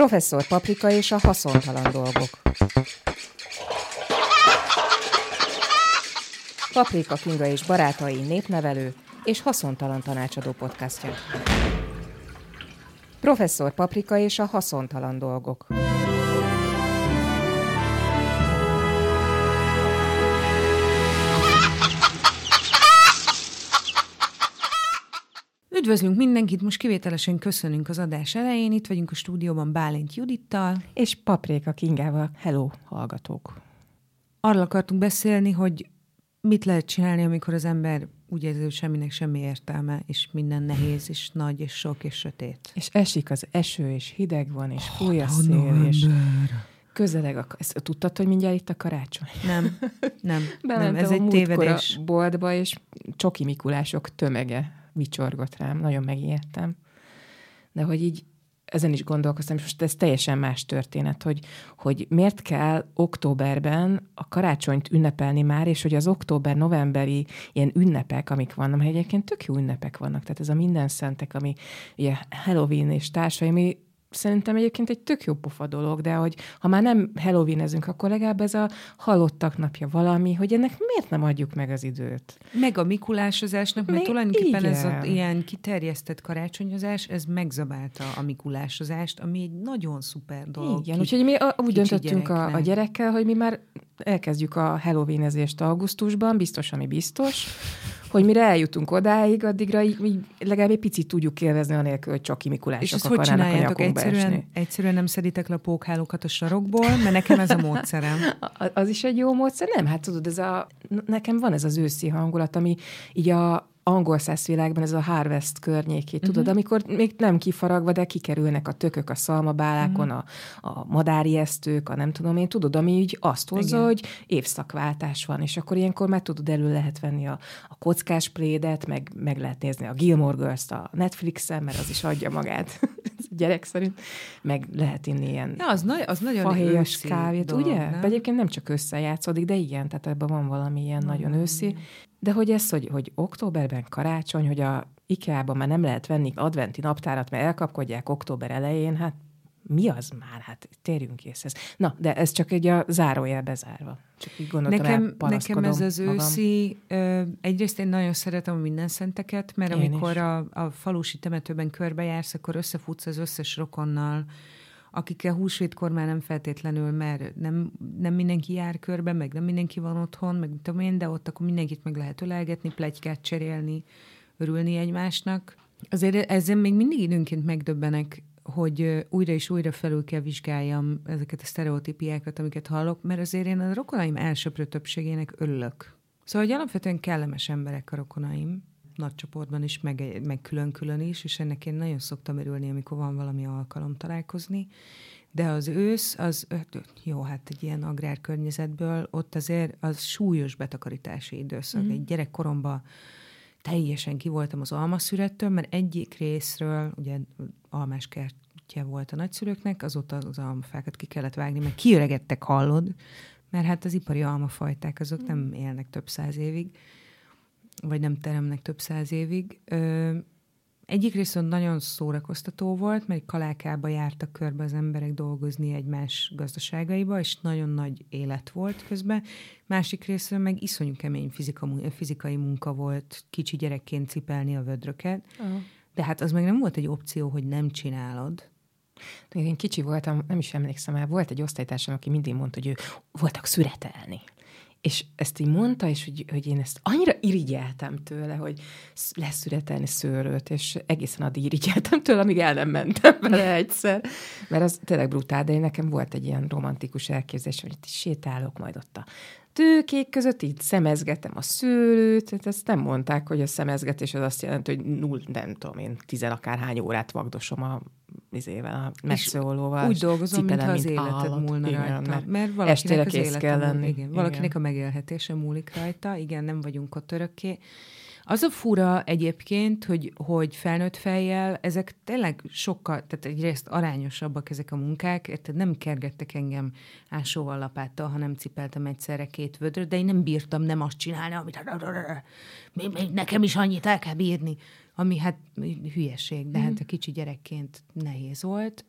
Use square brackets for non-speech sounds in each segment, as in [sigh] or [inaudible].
Professzor Paprika és a haszontalan dolgok. Paprika Kinga és barátai népnevelő és haszontalan tanácsadó podcastja. Professzor Paprika és a haszontalan dolgok. Üdvözlünk mindenkit, most kivételesen köszönünk az adás elején. Itt vagyunk a stúdióban Bálint Judittal. És Paprika Kingával. Hello, hallgatók! Arról akartunk beszélni, hogy mit lehet csinálni, amikor az ember úgy érzi, hogy semminek semmi értelme, és minden nehéz, és nagy, és sok, és sötét. És esik az eső, és hideg van, és fúj a szél, és közeleg a... Ezt tudtad, hogy mindjárt itt a karácsony? Nem, nem, [laughs] nem, ez a egy tévedés. a boltba, és csoki Mikulások tömege vicsorgott rám, nagyon megijedtem. De hogy így ezen is gondolkoztam, és most ez teljesen más történet, hogy, hogy miért kell októberben a karácsonyt ünnepelni már, és hogy az október-novemberi ilyen ünnepek, amik vannak, mert egyébként tök jó ünnepek vannak, tehát ez a minden szentek, ami ugye Halloween és társai, ami szerintem egyébként egy tök jó pofa dolog, de hogy ha már nem Halloween-ezünk, akkor legalább ez a halottak napja valami, hogy ennek miért nem adjuk meg az időt? Meg a mikulásozásnak, mert Mi? tulajdonképpen Igen. ez a ilyen kiterjesztett karácsonyozás, ez megzabálta a mikulásozást, ami egy nagyon szuper dolog. Igen, ki, úgyhogy mi a, úgy döntöttünk a, a gyerekkel, hogy mi már elkezdjük a Halloween-ezést augusztusban, biztos, ami biztos, hogy mire eljutunk odáig, addigra így, így legalább egy picit tudjuk élvezni anélkül, hogy csak Mikulások És ezt hogy csináljátok? Egyszerűen, egyszerűen nem szeditek le a pókhálókat a sarokból, mert nekem ez a módszerem. [laughs] az is egy jó módszer? Nem, hát tudod, ez a, nekem van ez az őszi hangulat, ami így a, angol világban ez a harvest környéki, uh-huh. tudod, amikor még nem kifaragva, de kikerülnek a tökök a szalmabálákon, uh-huh. a, a madáriesztők, a nem tudom én, tudod, ami így azt hozza, Igen. hogy évszakváltás van, és akkor ilyenkor már tudod, elő lehet venni a, a kockás plédet, meg, meg lehet nézni a Gilmore Girls-t a Netflixen, mert az is adja magát [laughs] gyerek szerint, meg lehet inni ilyen ja, az, na- az nagyon fahéjas kávét, dolog, ugye? Nem? Egyébként nem csak összejátszódik, de igen, tehát ebben van valami ilyen nagyon őszi. De hogy ez, hogy, hogy októberben karácsony, hogy a IKEA-ban már nem lehet venni adventi naptárat, mert elkapkodják október elején, hát mi az már? Hát térjünk észhez. Na, de ez csak egy a zárójel bezárva. Csak így gondoltam, nekem, nekem ez az magam. őszi, ö, egyrészt én nagyon szeretem a minden szenteket, mert én amikor a, a falusi temetőben körbejársz, akkor összefutsz az összes rokonnal, akikkel húsvétkor már nem feltétlenül, mert nem, nem mindenki jár körbe, meg nem mindenki van otthon, meg tudom én, de ott akkor mindenkit meg lehet ölelgetni, plegykát cserélni, örülni egymásnak. Azért ezzel még mindig időnként megdöbbenek, hogy újra és újra felül kell vizsgáljam ezeket a sztereotípiákat, amiket hallok, mert azért én a rokonaim elsőprő többségének örülök. Szóval, hogy alapvetően kellemes emberek a rokonaim, nagy csoportban is, meg, meg külön-külön is, és ennek én nagyon szoktam örülni, amikor van valami alkalom találkozni. De az ősz, az jó, hát egy ilyen agrárkörnyezetből, ott azért az súlyos betakarítási időszak. Mm. Egy gyerekkoromban teljesen ki voltam az almaszürettől, mert egyik részről, ugye almás kertje volt a nagyszülőknek, azóta az almafákat ki kellett vágni, mert kiöregettek, hallod, mert hát az ipari almafajták azok nem élnek több száz évig vagy nem teremnek több száz évig. Ö, egyik részön nagyon szórakoztató volt, mert kalákába jártak körbe az emberek dolgozni egymás gazdaságaiba, és nagyon nagy élet volt közben. Másik részről meg iszonyú kemény fizika, fizikai munka volt kicsi gyerekként cipelni a vödröket. Uh-huh. De hát az meg nem volt egy opció, hogy nem csinálod. Én kicsi voltam, nem is emlékszem el, volt egy osztálytársam, aki mindig mondta, hogy ő voltak szüretelni. És ezt így mondta, és hogy, hogy én ezt annyira irigyeltem tőle, hogy leszületelni szőrőt, és egészen addig irigyeltem tőle, amíg el nem mentem vele egyszer. Mert az tényleg brutál, de én nekem volt egy ilyen romantikus elképzelés, hogy itt sétálok majd ott a tőkék között, így szemezgetem a szőlőt, tehát ezt nem mondták, hogy a szemezgetés az azt jelenti, hogy null, nem tudom én, tizen akárhány órát vagdosom a izével, a megszólóval. Úgy dolgozom, mintha az életed állat. múlna igen, rajta. Mert, mert valakinek az élete kell lenni. Igen, valakinek igen. a megélhetése múlik rajta. Igen, nem vagyunk ott örökké. Az a fura egyébként, hogy, hogy felnőtt fejjel ezek tényleg sokkal, tehát egyrészt arányosabbak ezek a munkák, tehát nem kergettek engem ásóval lapáttal, hanem cipeltem egyszerre két vödröt, de én nem bírtam nem azt csinálni, amit még, még nekem is annyit el kell bírni, ami hát hülyeség, de hát a kicsi gyerekként nehéz volt.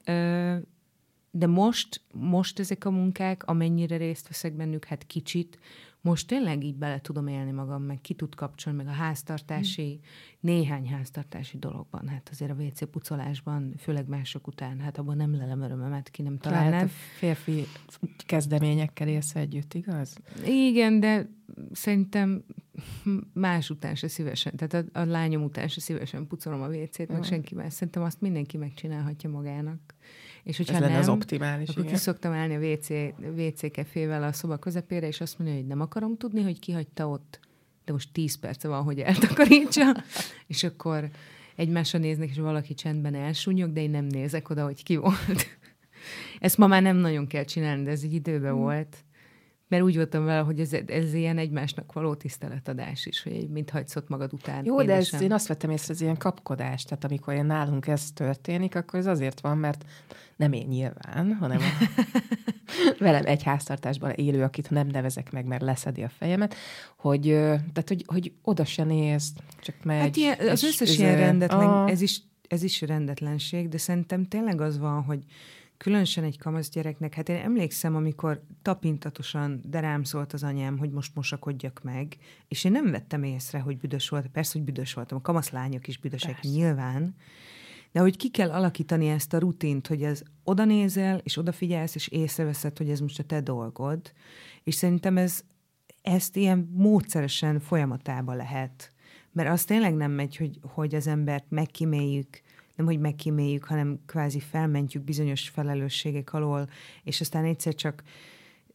de most, most ezek a munkák, amennyire részt veszek bennük, hát kicsit, most tényleg így bele tudom élni magam, meg ki tud kapcsolni, meg a háztartási, mm. néhány háztartási dologban, hát azért a WC pucolásban, főleg mások után, hát abban nem lelem örömömet, ki nem találnám. Lehet a férfi kezdeményekkel élsz együtt, igaz? Igen, de szerintem más után se szívesen, tehát a, a lányom után se szívesen pucolom a WC-t, meg senki más. Szerintem azt mindenki megcsinálhatja magának. És hogyha Ez lenne nem, az optimális, akkor igen. ki szoktam állni a WC, WC kefével a szoba közepére, és azt mondja, hogy nem akarom tudni, hogy ki hagyta ott, de most 10 perce van, hogy eltakarítsa, [laughs] és akkor egymásra néznek, és valaki csendben elsúnyog, de én nem nézek oda, hogy ki volt. [laughs] Ezt ma már nem nagyon kell csinálni, de ez egy időben mm. volt mert úgy voltam vele, hogy ez, ez ilyen egymásnak való tiszteletadás is, hogy mint hagysz magad után. Jó, de ez, én azt vettem észre, ez ilyen kapkodás, tehát amikor én nálunk ez történik, akkor ez azért van, mert nem én nyilván, hanem a, [laughs] velem egy háztartásban élő, akit nem nevezek meg, mert leszedi a fejemet, hogy, tehát, hogy, hogy oda se néz, csak megy. Hát ilyen, az összes ilyen rendetlen, a... ez, is, ez is rendetlenség, de szerintem tényleg az van, hogy különösen egy kamasz gyereknek, hát én emlékszem, amikor tapintatosan de rám szólt az anyám, hogy most mosakodjak meg, és én nem vettem észre, hogy büdös volt. Persze, hogy büdös voltam. A kamasz lányok is büdösek Persze. nyilván. De hogy ki kell alakítani ezt a rutint, hogy ez oda nézel, és odafigyelsz, és észreveszed, hogy ez most a te dolgod. És szerintem ez, ezt ilyen módszeresen folyamatába lehet. Mert az tényleg nem megy, hogy, hogy az embert megkiméljük, nem hogy megkíméljük, hanem kvázi felmentjük bizonyos felelősségek alól, és aztán egyszer csak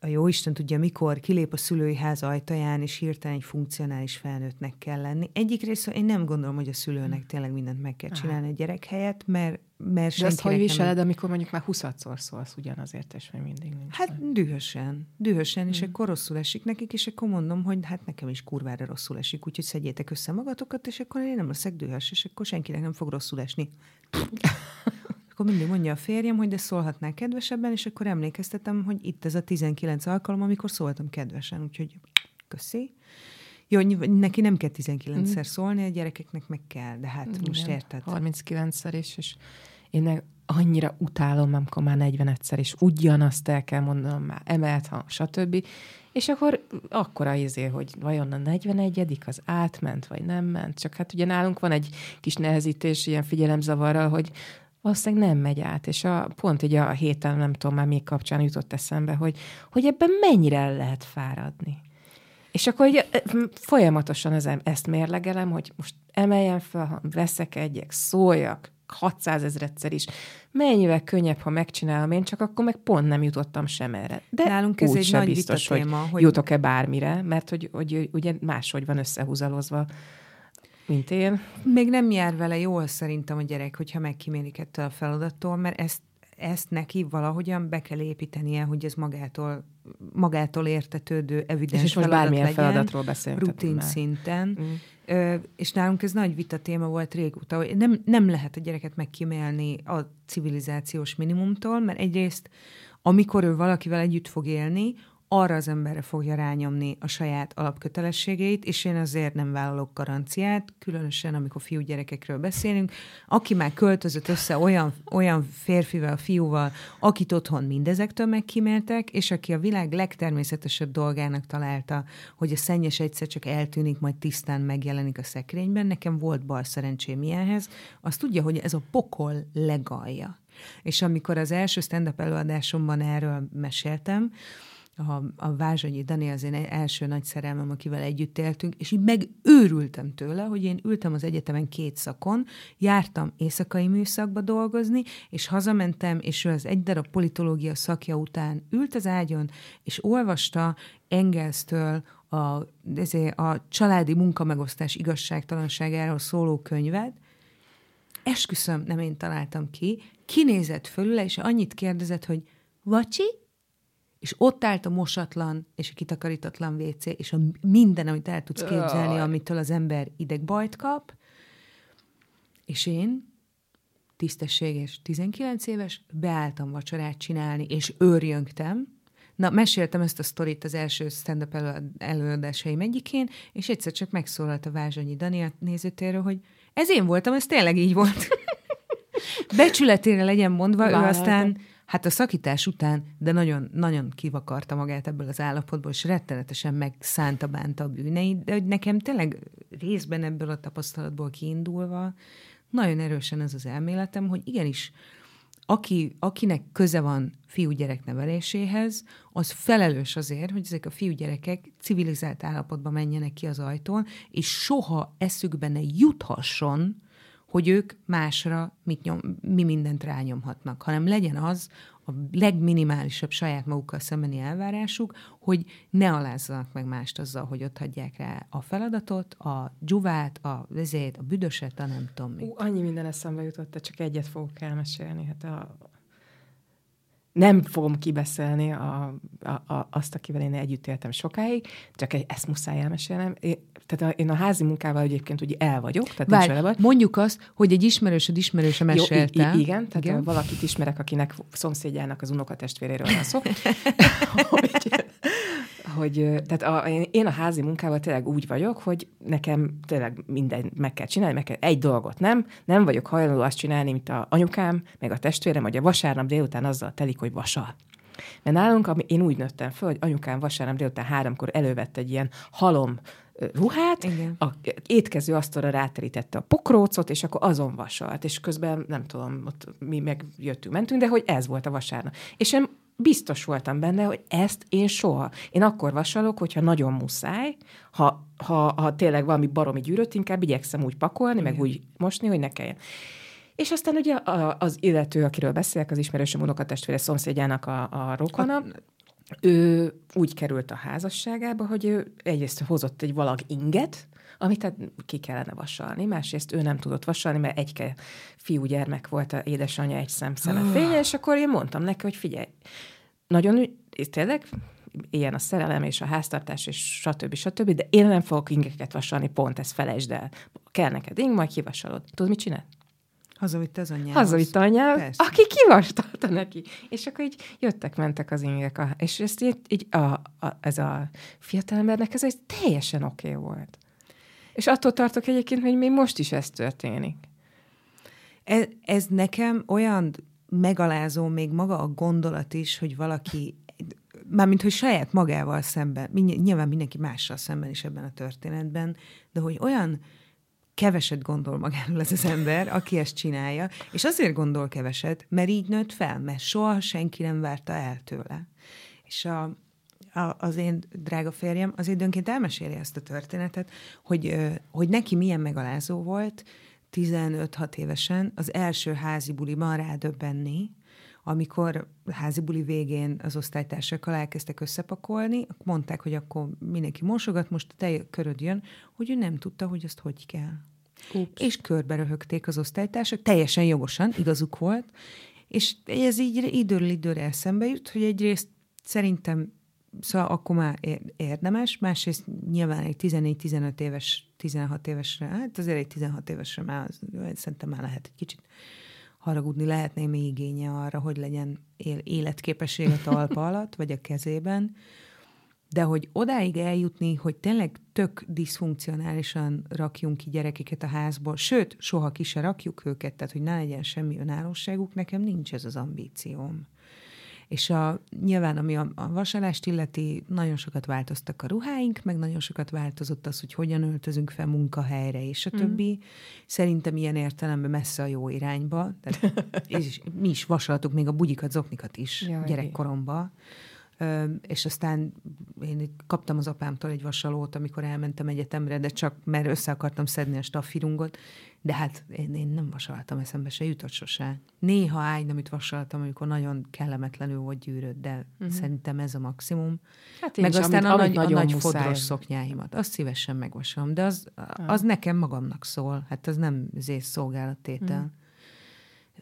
a jó Isten tudja, mikor kilép a szülői ház ajtaján, és hirtelen egy funkcionális felnőttnek kell lenni. Egyik része, én nem gondolom, hogy a szülőnek hm. tényleg mindent meg kell csinálni a gyerek helyett, mert, mert De azt hogy viseled, nem... amikor mondjuk már huszadszor szólsz ugyanazért, és még mindig nincs. Hát dühösen, dühösen, hmm. és hm. akkor rosszul esik nekik, és akkor mondom, hogy hát nekem is kurvára rosszul esik, úgyhogy szedjétek össze magatokat, és akkor én nem leszek dühös, és akkor senkinek nem fog rosszul esni. [laughs] akkor mindig mondja a férjem, hogy de szólhatnál kedvesebben, és akkor emlékeztetem, hogy itt ez a 19 alkalom, amikor szóltam kedvesen, úgyhogy köszi. Jó, neki nem kell 19-szer mm. szólni, a gyerekeknek meg kell, de hát Igen, most érted. 39-szer is, és én annyira utálom, amikor már 41-szer is ugyanazt el kell mondanom, már emelt ha stb. És akkor akkora izé, hogy vajon a 41 az átment, vagy nem ment. Csak hát ugye nálunk van egy kis nehezítés ilyen figyelemzavarral, hogy valószínűleg nem megy át, és a, pont így a héten, nem tudom, már még kapcsán jutott eszembe, hogy, hogy ebben mennyire el lehet fáradni. És akkor ugye, folyamatosan az, ezt mérlegelem, hogy most emeljem fel, veszekedjek, szóljak, 600 ezredszer is. Mennyivel könnyebb, ha megcsinálom én, csak akkor meg pont nem jutottam sem erre. De Nálunk ez egy nagy biztos, hogy, hogy jutok-e bármire, mert hogy, hogy ugye máshogy van összehúzalozva mint én. Még nem jár vele jól szerintem a gyerek, hogyha megkímélik ettől a feladattól, mert ezt, ezt neki valahogyan be kell építenie, hogy ez magától, magától értetődő, evidens és most bármilyen legyen, feladatról beszélünk. Rutin már. szinten. Mm. Ö, és nálunk ez nagy vita téma volt régóta, hogy nem, nem lehet a gyereket megkímélni a civilizációs minimumtól, mert egyrészt amikor ő valakivel együtt fog élni, arra az emberre fogja rányomni a saját alapkötelességeit, és én azért nem vállalok garanciát, különösen amikor fiúgyerekekről beszélünk. Aki már költözött össze olyan, olyan férfivel, fiúval, akit otthon mindezektől megkíméltek, és aki a világ legtermészetesebb dolgának találta, hogy a szennyes egyszer csak eltűnik, majd tisztán megjelenik a szekrényben, nekem volt bal szerencsém ilyenhez, azt tudja, hogy ez a pokol legalja. És amikor az első stand-up előadásomban erről meséltem, a, a Vázsonyi Dani az én első nagy szerelmem, akivel együtt éltünk, és így megőrültem tőle, hogy én ültem az egyetemen két szakon, jártam éjszakai műszakba dolgozni, és hazamentem, és ő az egy darab politológia szakja után ült az ágyon, és olvasta Engelstől a, ezért a családi munkamegosztás igazságtalanságáról szóló könyvet, esküszöm, nem én találtam ki, kinézett fölül, és annyit kérdezett, hogy Vacsi, és ott állt a mosatlan és a kitakarítatlan WC, és a minden, amit el tudsz képzelni, amitől az ember idegbajt kap, és én tisztességes 19 éves, beálltam vacsorát csinálni, és őrjöngtem. Na, meséltem ezt a sztorit az első stand-up előadásaim egyikén, és egyszer csak megszólalt a Vázsonyi Dani a nézőtérről, hogy ez én voltam, ez tényleg így volt. [laughs] Becsületére legyen mondva, Vállalta. ő aztán Hát a szakítás után, de nagyon, nagyon kivakarta magát ebből az állapotból, és rettenetesen megszánta, bánta a bűneit, de hogy nekem tényleg részben ebből a tapasztalatból kiindulva nagyon erősen ez az elméletem, hogy igenis, aki, akinek köze van fiúgyerek neveléséhez, az felelős azért, hogy ezek a fiúgyerekek civilizált állapotban menjenek ki az ajtón, és soha eszükbe ne juthasson, hogy ők másra mit nyom, mi mindent rányomhatnak, hanem legyen az a legminimálisabb saját magukkal szembeni elvárásuk, hogy ne alázzanak meg mást azzal, hogy ott hagyják rá a feladatot, a dzsuvát, a vezét, a büdöset, a nem tudom mi. Ú, annyi minden eszembe jutott, csak egyet fogok elmesélni. Hát a, nem fogom kibeszélni a, a, a, azt, akivel én együtt éltem sokáig, csak egy, ezt muszáj elmesélnem. Én, tehát a, én a házi munkával egyébként ugye el vagyok. Tehát Várj, nincs vele mondjuk azt, hogy egy ismerősöd ismerőse mesélte. Jó, igen, tehát igen. valakit ismerek, akinek szomszédjának az unokatestvéréről van szó. [laughs] hogy, hogy tehát a, én a házi munkával tényleg úgy vagyok, hogy nekem tényleg minden meg kell csinálni, meg kell egy dolgot nem. Nem vagyok hajlandó azt csinálni, mint a anyukám, meg a testvérem, hogy a vasárnap délután azzal telik, hogy vasal. Mert nálunk, ami, én úgy nőttem föl, hogy anyukám vasárnap délután háromkor elővette egy ilyen halom ruhát, Igen. a étkező asztalra ráterítette a pokrócot, és akkor azon vasalt, és közben nem tudom, ott mi megjöttünk, mentünk, de hogy ez volt a vasárnap. És én biztos voltam benne, hogy ezt én soha. Én akkor vasalok, hogyha nagyon muszáj, ha, ha, ha tényleg valami baromi gyűrött, inkább igyekszem úgy pakolni, Igen. meg úgy mosni, hogy ne kelljen. És aztán ugye az illető, akiről beszélek, az ismerősöm unokatestvére szomszédjának a, a rokona, ő úgy került a házasságába, hogy ő egyrészt hozott egy valag inget, amit tehát ki kellene vasalni, másrészt ő nem tudott vasalni, mert egy fiú gyermek volt a édesanyja egy szem szemefénye, oh. és akkor én mondtam neki, hogy figyelj, nagyon, tényleg ilyen a szerelem és a háztartás, és stb. stb., de én nem fogok ingeket vasalni, pont ezt felejtsd el. Kell neked ing, majd kivasalod. Tudod, mit csinál? Hazavitte az anyjához. Hazavitte anyám, Persze. aki kivastalta neki. És akkor így jöttek-mentek az ingek. A, és ezt így, így a, a, ez a fiatalembernek ez egy teljesen oké okay volt. És attól tartok egyébként, hogy még most is ez történik. Ez, ez nekem olyan megalázó még maga a gondolat is, hogy valaki mármint, hogy saját magával szemben, nyilván mindenki mással szemben is ebben a történetben, de hogy olyan keveset gondol magáról ez az ember, aki ezt csinálja, és azért gondol keveset, mert így nőtt fel, mert soha senki nem várta el tőle. És a, a, az én drága férjem az időnként elmeséli ezt a történetet, hogy, hogy neki milyen megalázó volt 15-6 évesen az első házi buliban rádöbbenni, amikor házi buli végén az osztálytársakkal elkezdtek összepakolni, mondták, hogy akkor mindenki mosogat, most a te köröd jön, hogy ő nem tudta, hogy azt hogy kell. Ups. És körbe röhögték az osztálytársak, teljesen jogosan, igazuk volt, és ez így időről időre eszembe jut, hogy egyrészt szerintem Szóval akkor már érdemes, másrészt nyilván egy 14-15 éves, 16 évesre, hát azért egy 16 évesre már az, szerintem már lehet egy kicsit haragudni, lehetne még igénye arra, hogy legyen életképesség a talpa [laughs] alatt, vagy a kezében, de hogy odáig eljutni, hogy tényleg tök diszfunkcionálisan rakjunk ki gyerekeket a házból, sőt, soha ki se rakjuk őket, tehát hogy ne legyen semmi önállóságuk, nekem nincs ez az ambícióm. És a, nyilván, ami a, a vasalást illeti, nagyon sokat változtak a ruháink, meg nagyon sokat változott az, hogy hogyan öltözünk fel munkahelyre, és a mm. többi. Szerintem ilyen értelemben messze a jó irányba. Tehát, [laughs] és mi is vasaltuk még a bugyikat, zoknikat is Jaj, gyerekkoromban és aztán én kaptam az apámtól egy vasalót, amikor elmentem egyetemre, de csak mert össze akartam szedni a staffirungot, de hát én, én nem vasaltam, eszembe se jutott sose. Néha ágy, amit vasaltam, amikor nagyon kellemetlenül volt gyűrött, de uh-huh. szerintem ez a maximum. Hát Meg is, aztán amit, a, amit nagy, a nagy muszáj. fodros szoknyáimat, azt szívesen megvasalom, de az, az nekem magamnak szól, hát az nem zész szolgálattétel. Uh-huh.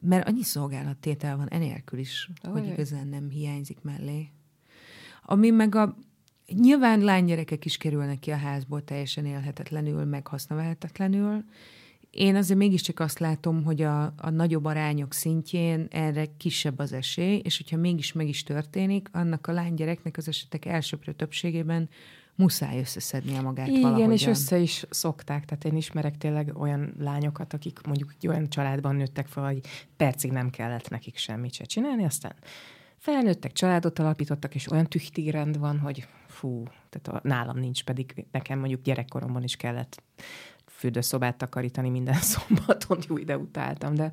Mert annyi szolgálattétel van enélkül is, oh, hogy igazán nem hiányzik mellé. Ami meg a Nyilván lánygyerekek is kerülnek ki a házból teljesen élhetetlenül, meg hasznavehetetlenül. Én azért mégiscsak azt látom, hogy a, a nagyobb arányok szintjén erre kisebb az esély, és hogyha mégis meg is történik, annak a lánygyereknek az esetek elsőprő többségében muszáj összeszednie magát Igen, valahogyan. és össze is szokták. Tehát én ismerek tényleg olyan lányokat, akik mondjuk egy olyan családban nőttek fel, hogy percig nem kellett nekik semmit se csinálni, aztán felnőttek, családot alapítottak, és olyan tüchtírend van, hogy fú, tehát a, nálam nincs, pedig nekem mondjuk gyerekkoromban is kellett fürdőszobát takarítani minden [laughs] szombaton, jó ide utáltam, de,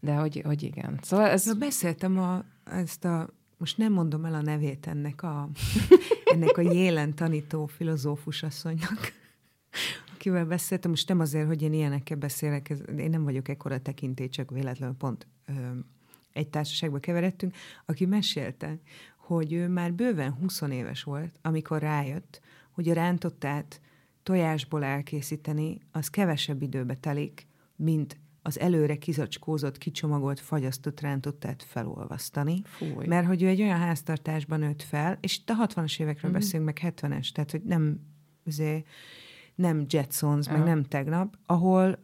de hogy, hogy igen. Szóval ez... Beszéltem a, ezt a most nem mondom el a nevét ennek a, [laughs] ennek a jélen tanító filozófus asszonynak, akivel beszéltem. Most nem azért, hogy én ilyenekkel beszélek, ez, én nem vagyok ekkora tekintély, csak véletlenül pont ö, egy társaságba keveredtünk, aki mesélte, hogy ő már bőven 20 éves volt, amikor rájött, hogy a rántottát tojásból elkészíteni, az kevesebb időbe telik, mint az előre kizacskózott, kicsomagolt, fagyasztott rántottát felolvasztani. Fúj. Mert hogy ő egy olyan háztartásban nőtt fel, és itt a 60-as évekről mm. beszélünk, meg 70-es, tehát hogy nem, azért, nem Jetsons, ja. meg nem tegnap, ahol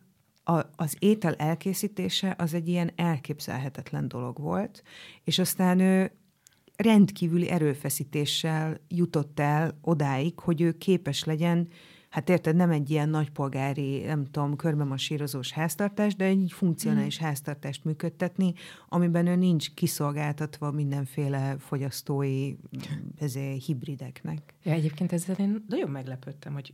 a, az étel elkészítése az egy ilyen elképzelhetetlen dolog volt, és aztán ő rendkívüli erőfeszítéssel jutott el odáig, hogy ő képes legyen hát érted, nem egy ilyen nagypolgári, nem tudom, körbemasírozós háztartás, de egy funkcionális mm. háztartást működtetni, amiben ő nincs kiszolgáltatva mindenféle fogyasztói ezért hibrideknek. Ja, egyébként ezzel én nagyon meglepődtem, hogy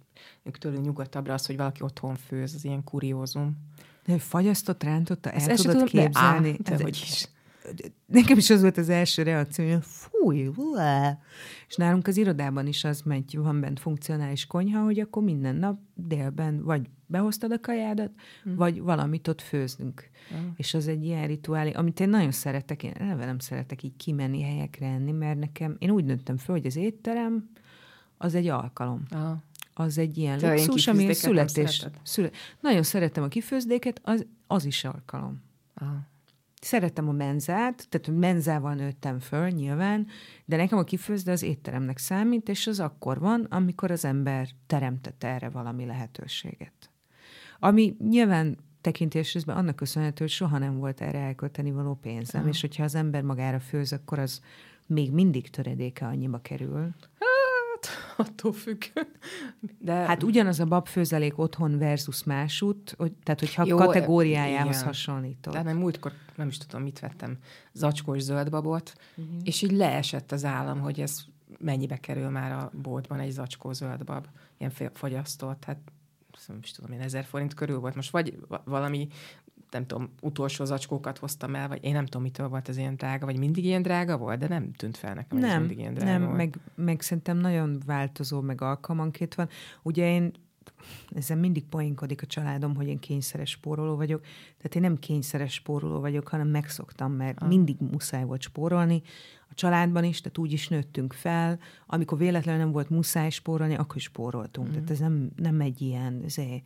tőlünk nyugatabbra az, hogy valaki otthon főz, az ilyen kuriózum. De fagyasztott, rántotta, el Ezt tudod tudom, képzelni? De, á, de hogy is nekem is az volt az első reakció, hogy fúj, uá. És nálunk az irodában is az megy, van bent funkcionális konyha, hogy akkor minden nap délben vagy behoztad a kajádat, mm. vagy valamit ott főznünk. Mm. És az egy ilyen rituálé, amit én nagyon szeretek, én eleve nem szeretek így kimenni helyekre enni, mert nekem, én úgy nőttem föl, hogy az étterem az egy alkalom. Aha az egy ilyen Te luxus, ami születés. Szület. Nagyon szeretem a kifőzdéket, az, az is alkalom. Aha. Szeretem a menzát, tehát menzával nőttem föl nyilván, de nekem a kifőzde az étteremnek számít, és az akkor van, amikor az ember teremtett erre valami lehetőséget. Ami nyilván tekintésben annak köszönhető, hogy soha nem volt erre elkölteni való pénzem, Aha. és hogyha az ember magára főz, akkor az még mindig töredéke annyiba kerül. [laughs] attól függ. De... Hát ugyanaz a babfőzelék otthon versus másút, hogy, tehát hogyha Jó, kategóriájához igen. hasonlítod. Tehát nem múltkor, nem is tudom, mit vettem, zacskós zöldbabot, uh-huh. és így leesett az állam, hogy ez mennyibe kerül már a boltban egy zacskó zöldbab, ilyen fogyasztott, hát nem is tudom, én ezer forint körül volt. Most vagy valami nem tudom, utolsó zacskókat hoztam el, vagy én nem tudom, mitől volt ez ilyen drága, vagy mindig ilyen drága volt, de nem tűnt fel nekem, nem, ez mindig ilyen drága nem, volt. Meg, meg szerintem nagyon változó, meg alkalmanként van. Ugye én ezzel mindig poénkodik a családom, hogy én kényszeres spóroló vagyok. Tehát én nem kényszeres spóroló vagyok, hanem megszoktam, mert ah. mindig muszáj volt spórolni. A családban is, tehát úgy is nőttünk fel. Amikor véletlenül nem volt muszáj spórolni, akkor is spóroltunk. Mm. Tehát ez nem, nem egy ilyen ezért,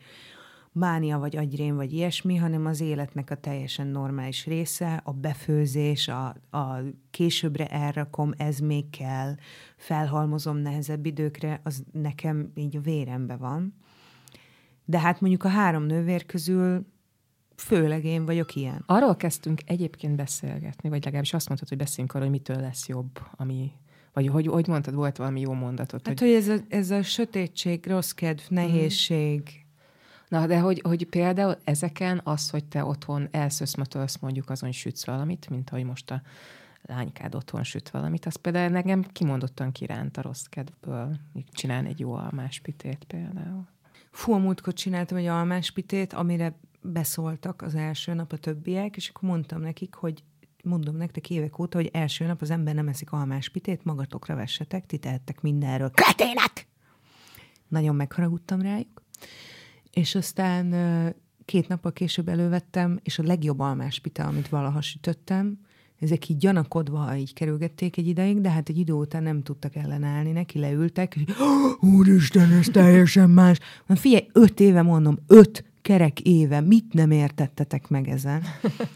mánia vagy agyrém vagy ilyesmi, hanem az életnek a teljesen normális része, a befőzés, a, a későbbre elrakom, ez még kell, felhalmozom nehezebb időkre, az nekem így a vérembe van. De hát mondjuk a három nővér közül főleg én vagyok ilyen. Arról kezdtünk egyébként beszélgetni, vagy legalábbis azt mondtad, hogy beszéljünk arról, hogy mitől lesz jobb, ami vagy hogy, hogy mondtad, volt valami jó mondatot. Hát, hogy, hogy ez, a, ez a sötétség, rossz kedv, nehézség, Na, de hogy, hogy például ezeken az, hogy te otthon elszöszmötölsz mondjuk azon, sütsz valamit, mint ahogy most a lánykád otthon süt valamit, az például nekem kimondottan kiránt a rossz kedvből csinálni egy jó almáspitét például. Fú, a múltkor csináltam egy almáspitét, amire beszóltak az első nap a többiek, és akkor mondtam nekik, hogy mondom nektek évek óta, hogy első nap az ember nem eszik almáspitét, magatokra vessetek, ti tehettek mindenről. Kretének! Nagyon megharagudtam rájuk. És aztán két nappal később elővettem, és a legjobb almás pita, amit valaha sütöttem, ezek így gyanakodva így kerülgették egy ideig, de hát egy idő után nem tudtak ellenállni, neki leültek, és úristen, ez teljesen más. Na figyelj, öt éve mondom, öt kerek éve, mit nem értettetek meg ezen?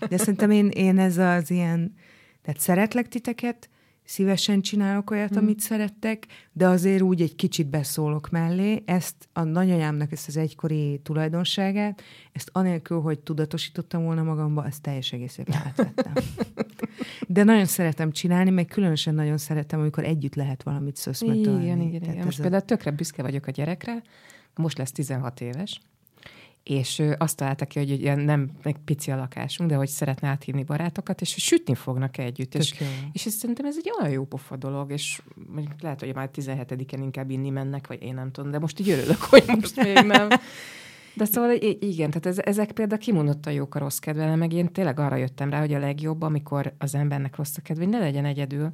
De szerintem én, én ez az ilyen, tehát szeretlek titeket, szívesen csinálok olyat, mm. amit szerettek, de azért úgy egy kicsit beszólok mellé. Ezt a nagyanyámnak, ezt az egykori tulajdonságát, ezt anélkül, hogy tudatosítottam volna magamba, ezt teljes egészében átvettem. [laughs] De nagyon szeretem csinálni, meg különösen nagyon szeretem, amikor együtt lehet valamit szöszmetölni. Igen, igen, igen. Most a... például tökre büszke vagyok a gyerekre, most lesz 16 éves, és azt találta ki, hogy ilyen nem egy pici a lakásunk, de hogy szeretne áthívni barátokat, és hogy sütni fognak együtt. és, és ez, szerintem ez egy olyan jó pofa dolog, és lehet, hogy már 17-en inkább inni mennek, vagy én nem tudom, de most így örülök, hogy most még nem. De szóval igen, tehát ez, ezek például kimondottan jók a rossz kedve, meg én tényleg arra jöttem rá, hogy a legjobb, amikor az embernek rossz a kedve, hogy ne legyen egyedül,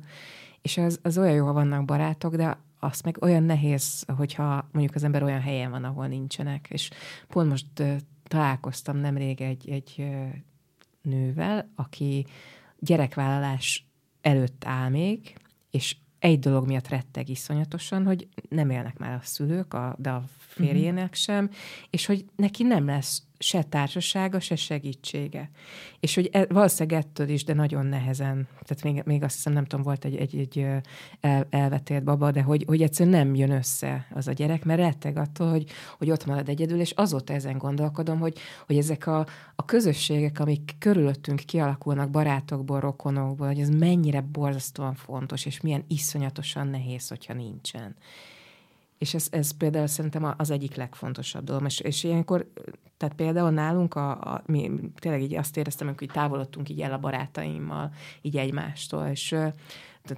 és az, az olyan jó, ha vannak barátok, de azt meg olyan nehéz, hogyha mondjuk az ember olyan helyen van, ahol nincsenek. És pont most találkoztam nemrég egy, egy nővel, aki gyerekvállalás előtt áll még, és egy dolog miatt retteg iszonyatosan, hogy nem élnek már a szülők, a, de a férjének uh-huh. sem, és hogy neki nem lesz se társasága, se segítsége. És hogy e, valószínűleg ettől is, de nagyon nehezen, tehát még, még azt hiszem, nem tudom, volt egy, egy, egy el, elvetélt baba, de hogy, hogy egyszerűen nem jön össze az a gyerek, mert retteg attól, hogy, hogy ott marad egyedül, és azóta ezen gondolkodom, hogy, hogy ezek a, a közösségek, amik körülöttünk kialakulnak barátokból, rokonokból, hogy ez mennyire borzasztóan fontos, és milyen iszonyatosan nehéz, hogyha nincsen. És ez, ez például szerintem az egyik legfontosabb dolog. És, és ilyenkor, tehát például nálunk, a, a, mi tényleg így azt éreztem, hogy távolodtunk így el a barátaimmal, így egymástól, és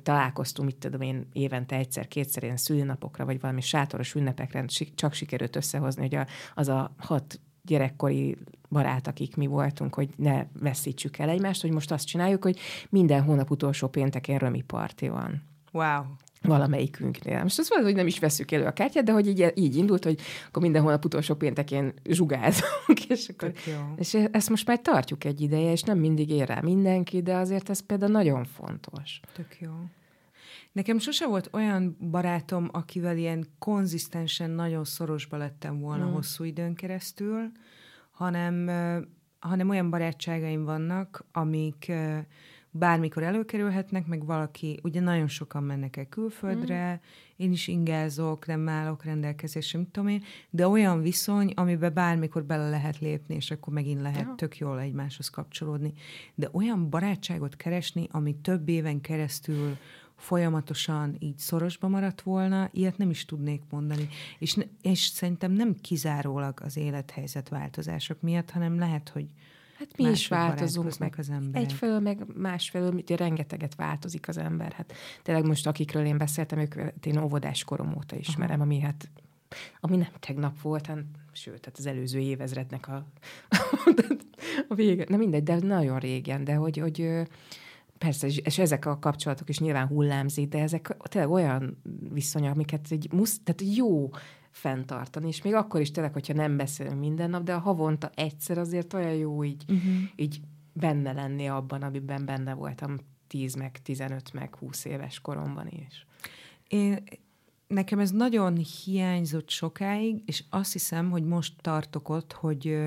találkoztunk, mit tudom én, évente egyszer, kétszer ilyen szülinapokra, vagy valami sátoros ünnepekre, csak sikerült összehozni, hogy a, az a hat gyerekkori barát, akik mi voltunk, hogy ne veszítsük el egymást, hogy most azt csináljuk, hogy minden hónap utolsó pénteken römi parti van. Wow valamelyikünknél. Most azt mondod, hogy nem is veszük elő a kártyát, de hogy így, így indult, hogy akkor minden hónap utolsó péntekén zsugázunk, és, akkor, és ezt most már tartjuk egy ideje, és nem mindig ér rá mindenki, de azért ez például nagyon fontos. Tök jó. Nekem sose volt olyan barátom, akivel ilyen konzisztensen nagyon szorosba lettem volna mm. hosszú időn keresztül, hanem, hanem olyan barátságaim vannak, amik bármikor előkerülhetnek, meg valaki, ugye nagyon sokan mennek el külföldre, mm. én is ingázok, nem állok rendelkezésre, mit tudom én, de olyan viszony, amiben bármikor bele lehet lépni, és akkor megint lehet ja. tök jól egymáshoz kapcsolódni. De olyan barátságot keresni, ami több éven keresztül folyamatosan így szorosba maradt volna, ilyet nem is tudnék mondani. És, és szerintem nem kizárólag az élethelyzet változások miatt, hanem lehet, hogy Hát mi is változunk meg az ember. Egyfelől, meg másfelől, mit, rengeteget változik az ember. Hát tényleg most, akikről én beszéltem, ők én óvodás korom óta ismerem, Aha. ami hát ami nem tegnap volt, hát, sőt, hát az előző évezrednek a, a vége. Na mindegy, de nagyon régen, de hogy, hogy persze, és ezek a kapcsolatok is nyilván hullámzik, de ezek tényleg olyan viszonyok, amiket egy musz, tehát jó fenntartani, és még akkor is tényleg, hogyha nem beszélünk minden nap, de a havonta egyszer azért olyan jó így, uh-huh. így benne lenni abban, amiben benne voltam 10 meg 15 meg 20 éves koromban is. Én, nekem ez nagyon hiányzott sokáig, és azt hiszem, hogy most tartok ott, hogy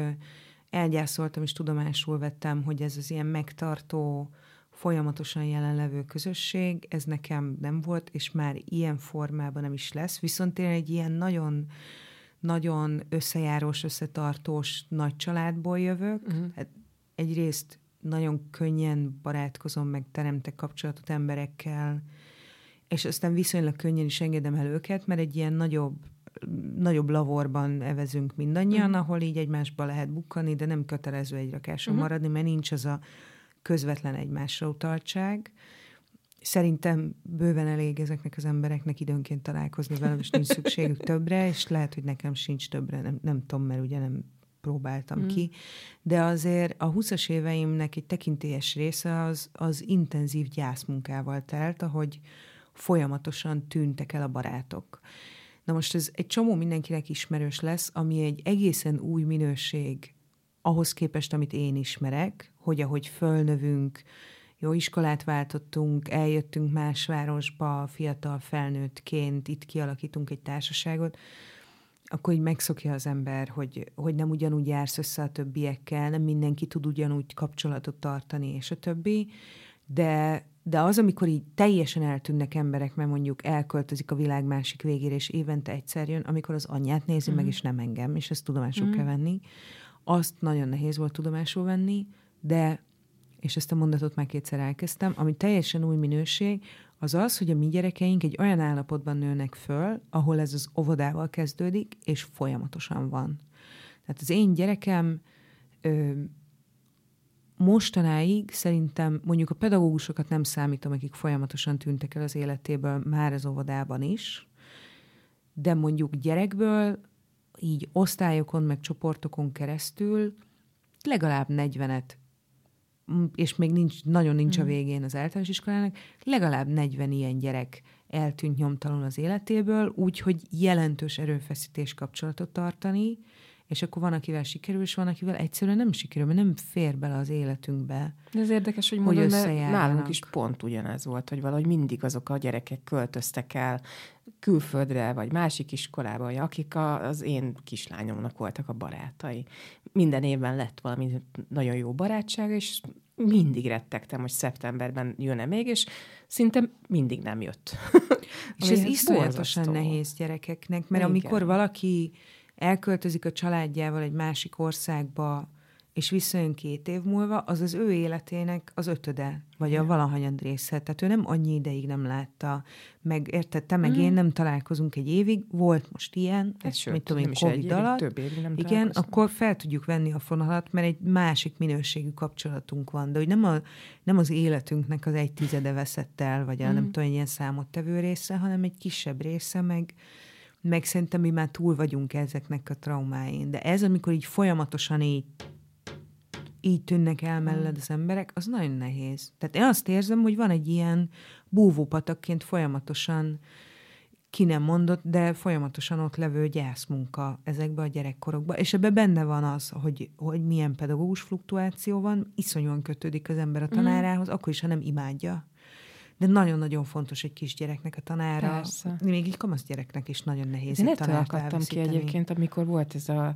elgyászoltam és tudomásul vettem, hogy ez az ilyen megtartó folyamatosan jelenlevő közösség, ez nekem nem volt, és már ilyen formában nem is lesz, viszont én egy ilyen nagyon nagyon összejárós, összetartós nagy családból jövök. Uh-huh. Hát egyrészt nagyon könnyen barátkozom, meg teremtek kapcsolatot emberekkel, és aztán viszonylag könnyen is engedem el őket, mert egy ilyen nagyobb nagyobb lavorban evezünk mindannyian, uh-huh. ahol így egymásba lehet bukkani, de nem kötelező egy rakáson uh-huh. maradni, mert nincs az a közvetlen egymásra utaltság. Szerintem bőven elég ezeknek az embereknek időnként találkozni velem, és nincs szükségük [laughs] többre, és lehet, hogy nekem sincs többre, nem, nem tudom, mert ugye nem próbáltam mm. ki, de azért a 20-as éveimnek egy tekintélyes része az, az intenzív gyászmunkával telt, ahogy folyamatosan tűntek el a barátok. Na most ez egy csomó mindenkinek ismerős lesz, ami egy egészen új minőség ahhoz képest, amit én ismerek, hogy ahogy fölnövünk, jó iskolát váltottunk, eljöttünk más városba fiatal felnőttként, itt kialakítunk egy társaságot, akkor így megszokja az ember, hogy, hogy nem ugyanúgy jársz össze a többiekkel, nem mindenki tud ugyanúgy kapcsolatot tartani, és a többi. de, de az, amikor így teljesen eltűnnek emberek, mert mondjuk elköltözik a világ másik végére, és évente egyszer jön, amikor az anyját nézi mm. meg, és nem engem, és ezt tudomásul mm. kell venni, azt nagyon nehéz volt tudomásul venni, de, és ezt a mondatot már kétszer elkezdtem, ami teljesen új minőség, az az, hogy a mi gyerekeink egy olyan állapotban nőnek föl, ahol ez az óvodával kezdődik, és folyamatosan van. Tehát az én gyerekem ö, mostanáig szerintem mondjuk a pedagógusokat nem számítom, akik folyamatosan tűntek el az életéből már az óvodában is, de mondjuk gyerekből így osztályokon, meg csoportokon keresztül legalább 40-et, és még nincs, nagyon nincs a hmm. végén az általános iskolának, legalább 40 ilyen gyerek eltűnt nyomtalanul az életéből, úgyhogy jelentős erőfeszítés kapcsolatot tartani, és akkor van, akivel sikerül, és van, akivel egyszerűen nem sikerül, mert nem fér bele az életünkbe. De ez érdekes, hogy, hogy mondom, mert nálunk is pont ugyanez volt, hogy valahogy mindig azok a gyerekek költöztek el külföldre, vagy másik iskolába, vagy akik a, az én kislányomnak voltak a barátai. Minden évben lett valami nagyon jó barátság, és mindig rettegtem, hogy szeptemberben jön-e még, és szinte mindig nem jött. [laughs] és ez iszonyatosan nehéz gyerekeknek, mert Igen. amikor valaki elköltözik a családjával egy másik országba, és visszajön két év múlva, az az ő életének az ötöde, vagy a valahanyad része. Tehát ő nem annyi ideig nem látta, meg érted, te meg mm. én nem találkozunk egy évig, volt most ilyen, ez sőt, mit tudom én, Covid alatt. Több évig nem igen, akkor fel tudjuk venni a fonalat, mert egy másik minőségű kapcsolatunk van, de hogy nem, a, nem az életünknek az egy tizede veszett el, vagy a mm. nem tudom, egy ilyen számottevő része, hanem egy kisebb része, meg, meg szerintem mi már túl vagyunk ezeknek a traumáin. De ez, amikor így folyamatosan így így tűnnek el melled az emberek, az nagyon nehéz. Tehát én azt érzem, hogy van egy ilyen búvópatakként folyamatosan ki nem mondott, de folyamatosan ott levő gyászmunka ezekbe a gyerekkorokba. És ebbe benne van az, hogy, hogy milyen pedagógus fluktuáció van, iszonyúan kötődik az ember a mhm. tanárához, mm. akkor is, ha nem imádja de nagyon-nagyon fontos egy kisgyereknek a tanára. Persze. Még egy kamasz gyereknek is nagyon nehéz Én ettől akadtam ki egyébként, amikor volt ez a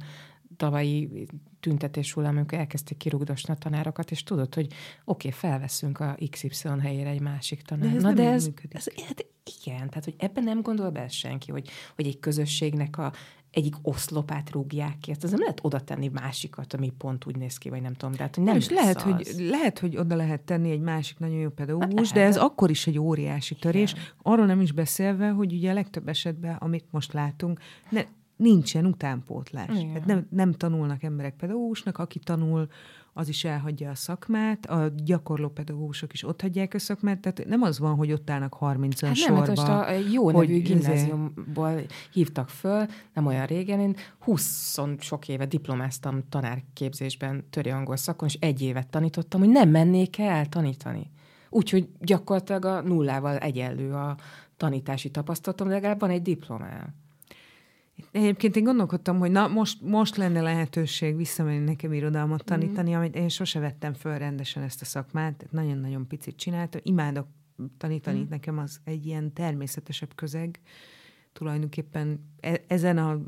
tavalyi tüntetés hullám, amikor elkezdték kirúgdosni a tanárokat, és tudod, hogy oké, okay, felveszünk a XY helyére egy másik tanár. De ez Na, de ez, ez, hát igen, tehát hogy ebben nem gondol be senki, hogy, hogy egy közösségnek a egyik oszlopát rúgják ki. Ezt az nem lehet oda tenni másikat, ami pont úgy néz ki, vagy nem tudom. De hát, hogy nem és lehet, az. hogy, lehet, hogy oda lehet tenni egy másik nagyon jó pedagógus, hát de ez akkor is egy óriási törés. Igen. Arról nem is beszélve, hogy ugye a legtöbb esetben, amit most látunk, ne, nincsen utánpótlás. Tehát nem, nem tanulnak emberek pedagógusnak, aki tanul, az is elhagyja a szakmát, a gyakorló pedagógusok is ott hagyják a szakmát, tehát nem az van, hogy ott állnak 30 hát sorba. Nem, most a jó nevű izé- gimnáziumból hívtak föl, nem olyan régen, én 20 sok éve diplomáztam tanárképzésben, töri angol szakon, és egy évet tanítottam, hogy nem mennék el tanítani. Úgyhogy gyakorlatilag a nullával egyenlő a tanítási tapasztalatom, de legalább van egy diplomám. Egyébként én gondolkodtam, hogy na most, most lenne lehetőség visszamenni nekem irodalmat mhm. tanítani, mm. amit én sose vettem föl rendesen ezt a szakmát, nagyon-nagyon picit csináltam. Imádok tanítani, mm. nekem az egy ilyen természetesebb közeg tulajdonképpen e- ezen a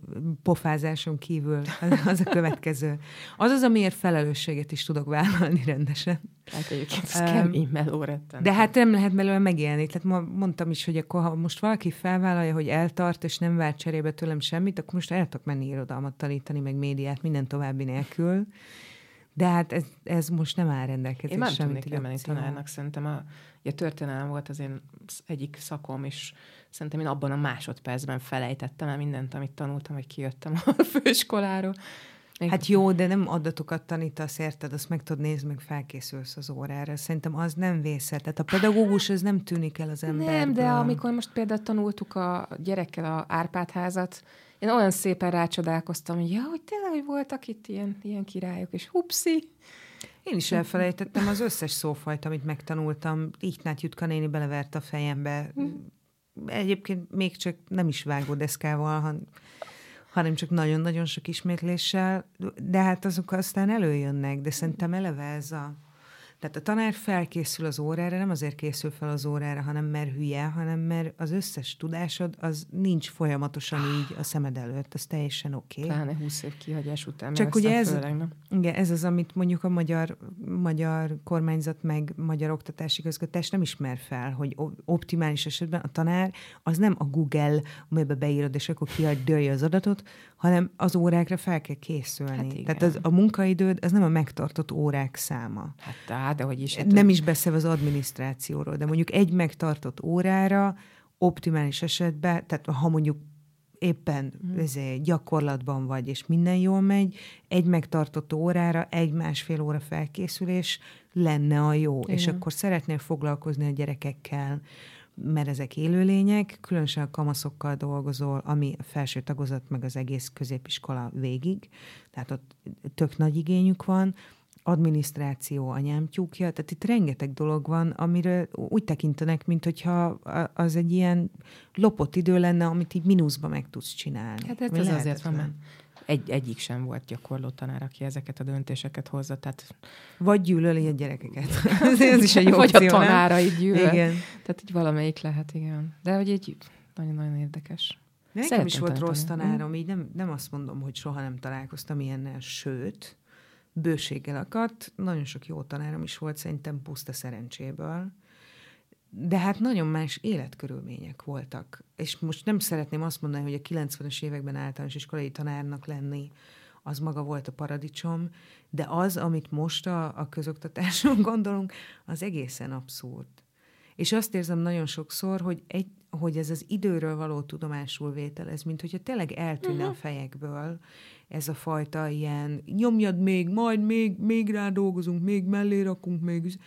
pofázáson kívül az a következő. Az az, amiért felelősséget is tudok vállalni rendesen. Hát egyébként ez um, kemény meló retten. De hát nem lehet belőle megélni. Tehát ma mondtam is, hogy akkor ha most valaki felvállalja, hogy eltart, és nem vár cserébe tőlem semmit, akkor most el tudok menni irodalmat tanítani, meg médiát, minden további nélkül. De hát ez, ez most nem áll rendelkezésre. Én nem tudnék elmenni tanárnak, szerintem a, a történelem volt az én egyik szakom, és szerintem én abban a másodpercben felejtettem el mindent, amit tanultam, hogy kijöttem a [laughs] főiskoláról. Még... Hát jó, de nem adatokat tanítasz, érted? Azt meg tudod nézni, meg felkészülsz az órára. Szerintem az nem vészet. Tehát a pedagógus, ez nem tűnik el az emberből. Nem, de amikor most például tanultuk a gyerekkel a Árpád házat, én olyan szépen rácsodálkoztam, hogy ja, hogy tényleg, hogy voltak itt ilyen, ilyen királyok, és hupszi. Én is elfelejtettem az összes szófajt, amit megtanultam. Ihnát Jutka néni belevert a fejembe. Egyébként még csak nem is vágódeszkával, hanem hanem csak nagyon-nagyon sok ismétléssel, de hát azok aztán előjönnek, de szerintem eleve ez a Tehát a tanár felkészül az órára, nem azért készül fel az órára, hanem mert hülye, hanem mert az összes tudásod az nincs folyamatosan így a szemed előtt, ez teljesen oké. Okay. Pláne 20 év kihagyás után. Csak ugye ez, főleg, nem? igen, ez az, amit mondjuk a magyar, magyar kormányzat meg magyar oktatási közgatás nem ismer fel, hogy optimális esetben a tanár az nem a Google, amelybe beírod, és akkor kiadja az adatot, hanem az órákra fel kell készülni. Hát Tehát az, a munkaidőd, ez nem a megtartott órák száma. Hát de hogy is. Hát nem is beszél az adminisztrációról, de mondjuk egy megtartott órára optimális esetben, tehát ha mondjuk éppen mm. gyakorlatban vagy, és minden jól megy, egy megtartott órára, egy-másfél óra felkészülés lenne a jó. Igen. És akkor szeretnél foglalkozni a gyerekekkel, mert ezek élőlények, különösen a kamaszokkal dolgozol, ami a felső tagozat, meg az egész középiskola végig, tehát ott tök nagy igényük van, adminisztráció, anyám tyúkja, tehát itt rengeteg dolog van, amire úgy tekintenek, mint hogyha az egy ilyen lopott idő lenne, amit így mínuszba meg tudsz csinálni. Hát ez az azért van, mert egy, egyik sem volt gyakorló tanár, aki ezeket a döntéseket hozza. Tehát... Vagy gyűlöli a gyerekeket. [laughs] ez, ez is egy Vagy opció, a tanára így gyűlöl. Igen. Tehát így valamelyik lehet, igen. De hogy egy nagyon-nagyon érdekes. Nekem is volt rossz tanárom, így nem, nem azt mondom, hogy soha nem találkoztam ilyennel, sőt, bőséggel akadt. Nagyon sok jó tanárom is volt, szerintem puszta szerencséből. De hát nagyon más életkörülmények voltak. És most nem szeretném azt mondani, hogy a 90-es években általános iskolai tanárnak lenni, az maga volt a paradicsom, de az, amit most a, a közoktatáson [laughs] gondolunk, az egészen abszurd. És azt érzem nagyon sokszor, hogy, egy, hogy ez az időről való tudomásul vétel, ez mint hogyha tényleg eltűnne uh-huh. a mhm. fejekből, ez a fajta ilyen nyomjad még, majd még, még rá dolgozunk, még mellé rakunk, még...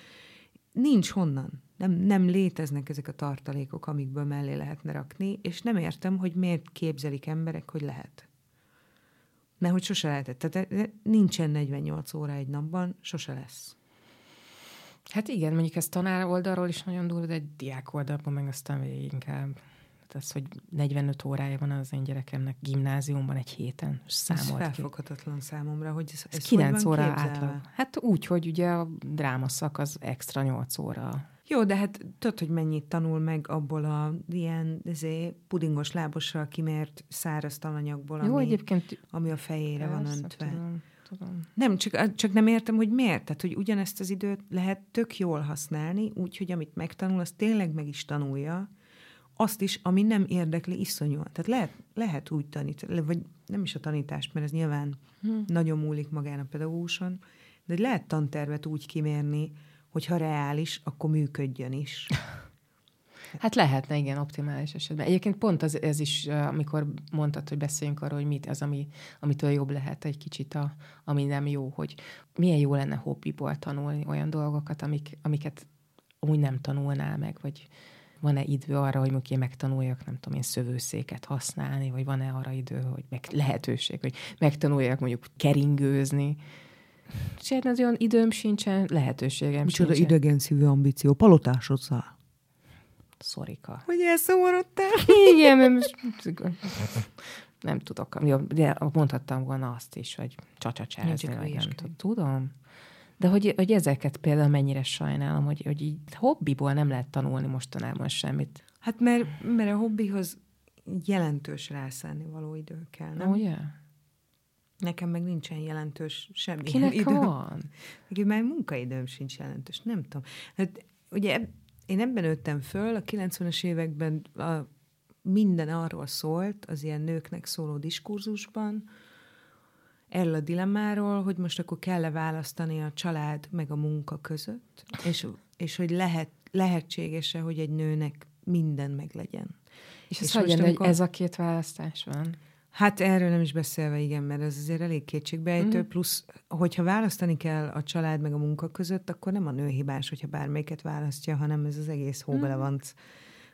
Nincs honnan. Nem, nem léteznek ezek a tartalékok, amikből mellé lehetne rakni, és nem értem, hogy miért képzelik emberek, hogy lehet. Mert hogy sose lehetett. Tehát nincsen 48 óra egy napban, sose lesz. Hát igen, mondjuk ez tanár oldalról is nagyon durva, de egy diák oldalban meg aztán inkább az, hogy 45 órája van az én gyerekemnek gimnáziumban egy héten, és számolt ez felfoghatatlan ki. számomra, hogy ez, ez 9 óra átlag. Hát úgy, hogy ugye a drámaszak az extra 8 óra. Jó, de hát tudod, hogy mennyit tanul meg abból a ilyen ezé, pudingos lábossal kimért száraz talanyagból, ami, Jó, egyébként... ami a fejére Persze, van öntve. Tudom. Tudom. Nem, csak, csak nem értem, hogy miért. Tehát, hogy ugyanezt az időt lehet tök jól használni, úgyhogy amit megtanul, az tényleg meg is tanulja, azt is, ami nem érdekli iszonyúan. Tehát lehet, lehet úgy tanítani, vagy nem is a tanítást, mert ez nyilván hmm. nagyon múlik magán a pedagóguson, de lehet tantervet úgy kimérni, hogy ha reális, akkor működjön is. [laughs] Hát lehetne, igen, optimális esetben. Egyébként pont az, ez is, amikor mondtad, hogy beszéljünk arról, hogy mit az, ami, amitől jobb lehet egy kicsit, a, ami nem jó, hogy milyen jó lenne hobbiból tanulni olyan dolgokat, amik, amiket úgy nem tanulnál meg, vagy van-e idő arra, hogy mondjuk én megtanuljak, nem tudom én, szövőszéket használni, vagy van-e arra idő, hogy meg lehetőség, hogy megtanuljak mondjuk keringőzni. És az olyan időm sincsen, lehetőségem Micsoda sincsen. idegen szívű ambíció, száll. Szorika. Hogy elszomorodtál? Igen, mert most nem tudok. De mondhattam volna azt is, hogy csacsacsázni, vagy nem tudom. Tudom. De hogy, hogy ezeket például mennyire sajnálom, hogy, hogy így hobbiból nem lehet tanulni mostanában semmit. Hát mert, mert a hobbihoz jelentős rászállni való idő kell, nem? Ugye? Nekem meg nincsen jelentős semmi Kinek idő. van? Nekem már munkaidőm sincs jelentős, nem tudom. Hát ugye én ebben nőttem föl, a 90-es években a, minden arról szólt, az ilyen nőknek szóló diskurzusban, erről a dilemmáról, hogy most akkor kell-e választani a család meg a munka között, és, és hogy lehet, lehetséges-e, hogy egy nőnek minden meglegyen. És, és hogy amikor... ez a két választás van? Hát erről nem is beszélve, igen, mert ez azért elég kétségbejtő, mm. plusz, hogyha választani kell a család meg a munka között, akkor nem a nő hibás, hogyha bármelyiket választja, hanem ez az egész hóbelevanc, mm.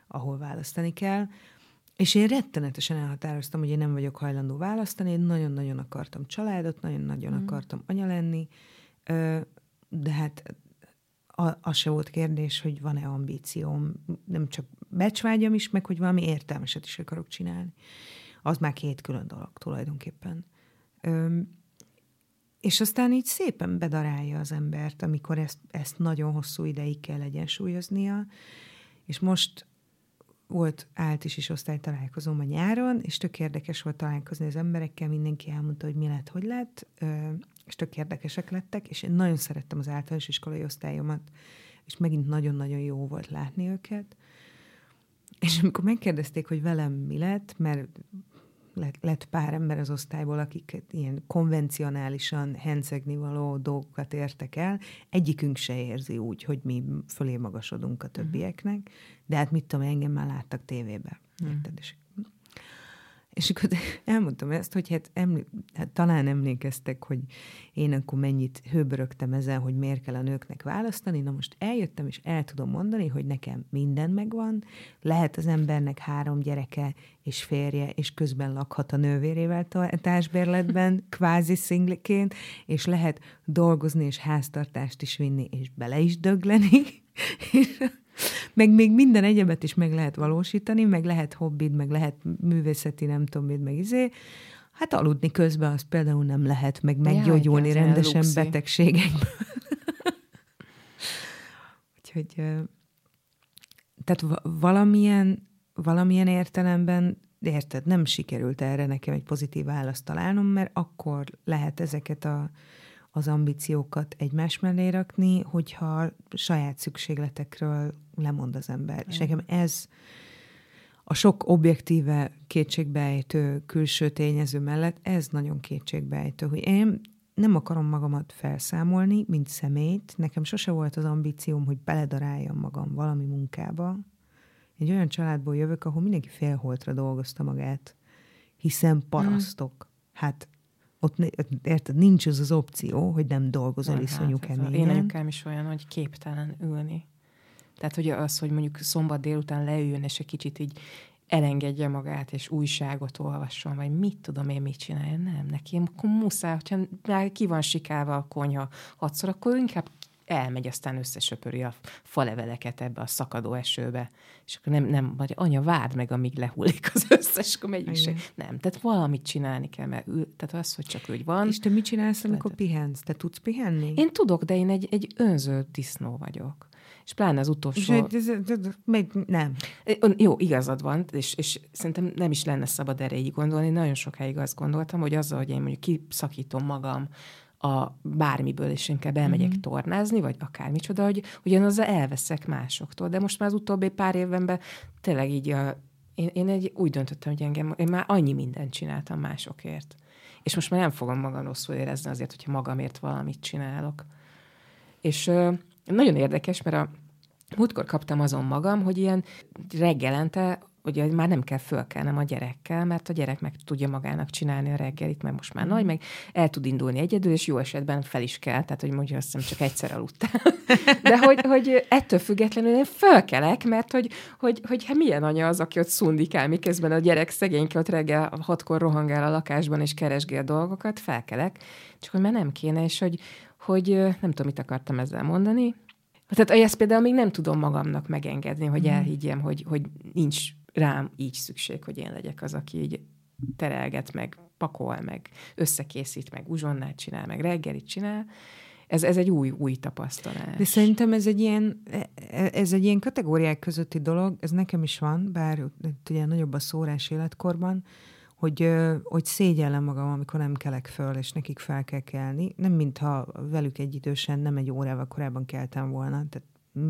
ahol választani kell. És én rettenetesen elhatároztam, hogy én nem vagyok hajlandó választani, én nagyon-nagyon akartam családot, nagyon-nagyon mm. akartam anya lenni, de hát az se volt kérdés, hogy van-e ambícióm, nem csak becsvágyam is, meg hogy valami értelmeset is akarok csinálni. Az már két külön dolog tulajdonképpen. és aztán így szépen bedarálja az embert, amikor ezt, ezt nagyon hosszú ideig kell egyensúlyoznia, és most volt állt is osztálytalálkozóm a nyáron, és tök érdekes volt találkozni az emberekkel, mindenki elmondta, hogy mi lett, hogy lett, és tök érdekesek lettek, és én nagyon szerettem az általános iskolai osztályomat, és megint nagyon-nagyon jó volt látni őket. És amikor megkérdezték, hogy velem mi lett, mert lett, pár ember az osztályból, akik ilyen konvencionálisan hencegni való dolgokat értek el, egyikünk se érzi úgy, hogy mi fölé magasodunk a többieknek, de hát mit tudom, engem már láttak tévébe. Mm. Érted? És és akkor elmondtam ezt, hogy hát, emlé- hát talán emlékeztek, hogy én akkor mennyit hőbörögtem ezzel, hogy miért kell a nőknek választani. Na most eljöttem, és el tudom mondani, hogy nekem minden megvan. Lehet az embernek három gyereke és férje, és közben lakhat a nővérével társbérletben, [laughs] kvázi szingliként, és lehet dolgozni és háztartást is vinni, és bele is dögleni. [laughs] meg még minden egyebet is meg lehet valósítani, meg lehet hobbid, meg lehet művészeti, nem tudom mit, meg izé. Hát aludni közben az például nem lehet, meg meggyógyulni ja, rendesen betegségekből. [laughs] Úgyhogy tehát valamilyen, valamilyen értelemben érted, nem sikerült erre nekem egy pozitív választ találnom, mert akkor lehet ezeket a az ambíciókat egymás mellé rakni, hogyha saját szükségletekről lemond az ember. És nekem ez a sok objektíve kétségbeejtő külső tényező mellett ez nagyon kétségbeejtő, hogy én nem akarom magamat felszámolni, mint szemét. Nekem sose volt az ambícióm, hogy beledaráljam magam valami munkába. Egy olyan családból jövök, ahol mindenki félholtra dolgozta magát, hiszen parasztok. Hát ott, érted, nincs az az opció, hogy nem dolgozol nem, iszonyú hát, keményen. Én anyukám is olyan, hogy képtelen ülni. Tehát, hogy az, hogy mondjuk szombat délután leüljön, és egy kicsit így elengedje magát, és újságot olvasson, vagy mit tudom én, mit csinálja. Nem, neki akkor muszáj, hogyha már ki van sikálva a konyha hatszor, akkor inkább elmegy, aztán összesöpöri a faleveleket ebbe a szakadó esőbe. És akkor nem, nem vagy anya, várd meg, amíg lehullik az összes, akkor megyünk se. Nem, tehát valamit csinálni kell, mert ül, tehát az, hogy csak úgy van. És te mit csinálsz, amikor tehát, pihensz? Te tudsz pihenni? Én tudok, de én egy, egy önző disznó vagyok. És pláne az utolsó... Még nem. Jó, igazad van, és, és szerintem nem is lenne szabad erre így gondolni. Nagyon sokáig azt gondoltam, hogy azzal, hogy én mondjuk kiszakítom magam a bármiből, és inkább elmegyek mm-hmm. tornázni, vagy akármicsoda, hogy ugyanazzal elveszek másoktól. De most már az utóbbi pár évben tényleg így a, én, én egy, úgy döntöttem, hogy engem, én már annyi mindent csináltam másokért. És most már nem fogom magam rosszul érezni azért, hogyha magamért valamit csinálok. És ö, nagyon érdekes, mert a múltkor kaptam azon magam, hogy ilyen reggelente ugye már nem kell fölkelnem a gyerekkel, mert a gyerek meg tudja magának csinálni a reggelit, mert most már mm. nagy, meg el tud indulni egyedül, és jó esetben fel is kell, tehát hogy mondja, azt hiszem csak egyszer aludtál. [laughs] De hogy, hogy ettől függetlenül én fölkelek, mert hogy, hogy, hogy hát milyen anya az, aki ott szundikál, miközben a gyerek szegényke ott reggel hatkor rohangál a lakásban, és keresgél dolgokat, felkelek, csak hogy már nem kéne, és hogy, hogy nem tudom, mit akartam ezzel mondani, tehát ezt például még nem tudom magamnak megengedni, hogy mm. elhiggyem, hogy, hogy nincs rám így szükség, hogy én legyek az, aki így terelget, meg pakol, meg összekészít, meg uzsonnát csinál, meg reggelit csinál. Ez, ez egy új, új tapasztalás. De szerintem ez egy ilyen, ez egy ilyen kategóriák közötti dolog, ez nekem is van, bár ugye nagyobb a szórás életkorban, hogy, hogy szégyellem magam, amikor nem kelek föl, és nekik fel kell kelni. Nem mintha velük egy idősen, nem egy órával korábban keltem volna, tehát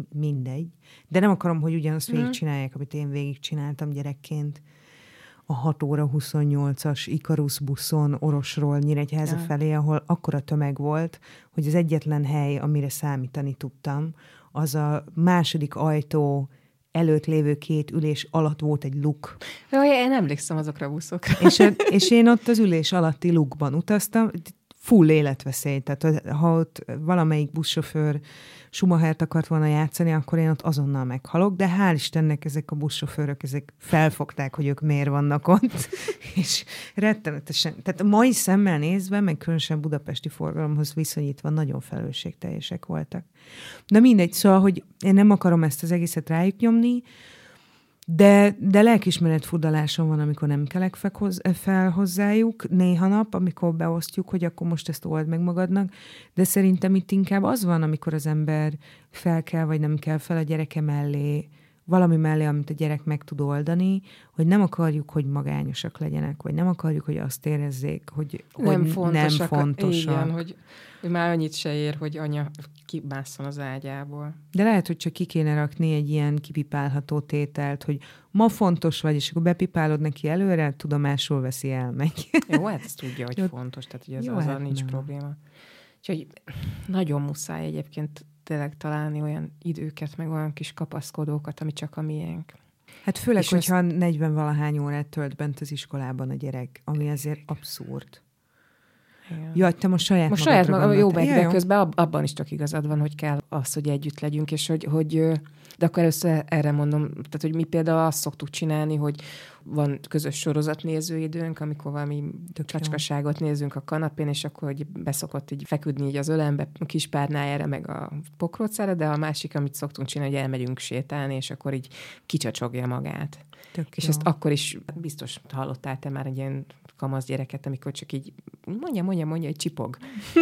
mindegy. De nem akarom, hogy ugyanazt mm. végigcsinálják, amit én végigcsináltam gyerekként. A 6 óra 28-as Ikarus buszon Orosról Nyíregyháza ja. felé, ahol akkora tömeg volt, hogy az egyetlen hely, amire számítani tudtam, az a második ajtó előtt lévő két ülés alatt volt egy luk. Jó, én emlékszem azokra a buszokra. És, és [laughs] én ott az ülés alatti lukban utaztam, full életveszély. Tehát ha ott valamelyik buszsofőr Schumachert akart volna játszani, akkor én ott azonnal meghalok, de hál' Istennek ezek a buszsofőrök, ezek felfogták, hogy ők miért vannak ott, [laughs] és rettenetesen, tehát a mai szemmel nézve, meg különösen budapesti forgalomhoz viszonyítva nagyon felelősségteljesek voltak. De mindegy, szóval, hogy én nem akarom ezt az egészet rájuk nyomni, De, de lelkismeret fudalásom van, amikor nem kelek fel hozzájuk, néha nap, amikor beosztjuk, hogy akkor most ezt old meg magadnak, de szerintem itt inkább az van, amikor az ember fel kell, vagy nem kell fel a gyereke mellé, valami mellé, amit a gyerek meg tud oldani, hogy nem akarjuk, hogy magányosak legyenek, vagy nem akarjuk, hogy azt érezzék, hogy, nem hogy fontosak. nem fontosak. Igen, hogy, már annyit se ér, hogy anya kimásszon az ágyából. De lehet, hogy csak ki kéne rakni egy ilyen kipipálható tételt, hogy ma fontos vagy, és akkor bepipálod neki előre, tudomásul veszi, elmegy. [laughs] Jó, hát ezt tudja, hogy fontos, tehát hogy az, Jó, azzal hát nincs nem. probléma. Úgyhogy nagyon muszáj egyébként tényleg találni olyan időket, meg olyan kis kapaszkodókat, ami csak a miénk. Hát főleg, és hogyha ezt... 40 valahány órát tölt bent az iskolában a gyerek, ami azért abszurd. Igen. Ja, te most saját Most saját magam, jó, meg, de közben abban is csak igazad van, hogy kell az, hogy együtt legyünk, és hogy, hogy de akkor először erre mondom, tehát hogy mi például azt szoktuk csinálni, hogy van közös sorozatnéző időnk, amikor valami csacskaságot nézünk a kanapén, és akkor hogy beszokott így feküdni így az ölembe, a kis párnájára, meg a pokrócára, de a másik, amit szoktunk csinálni, hogy elmegyünk sétálni, és akkor így kicsacsogja magát. Tök és jó. ezt akkor is biztos hallottál te már egy ilyen kamasz gyereket, amikor csak így mondja, mondja, mondja, egy csipog.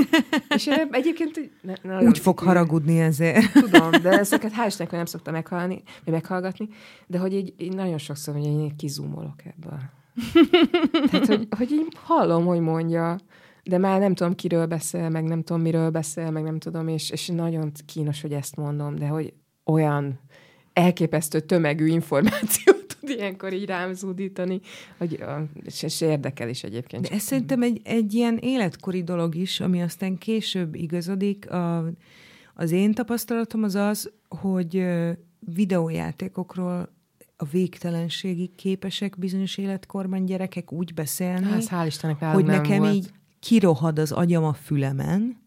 [laughs] és egyébként... Ne, Úgy fog haragudni ezért. [laughs] Tudom, de ezeket hál' Istennek, nem szoktam meghallani, vagy meghallgatni, de hogy így, így nagyon sokszor, hogy én kizúmolok ebből. [laughs] Tehát, hogy, hogy így hallom, hogy mondja, de már nem tudom, kiről beszél, meg nem tudom, miről beszél, meg nem tudom, és, és nagyon kínos, hogy ezt mondom, de hogy olyan elképesztő tömegű információt tud ilyenkor így rám zúdítani, hogy és, és érdekel is egyébként. De ez szerintem egy, egy ilyen életkori dolog is, ami aztán később igazodik. A, az én tapasztalatom az az, hogy videójátékokról a végtelenségig képesek bizonyos életkorban gyerekek úgy beszélni, hát, hál' Istennek, hogy nekem volt. így kirohad az agyam a fülemen,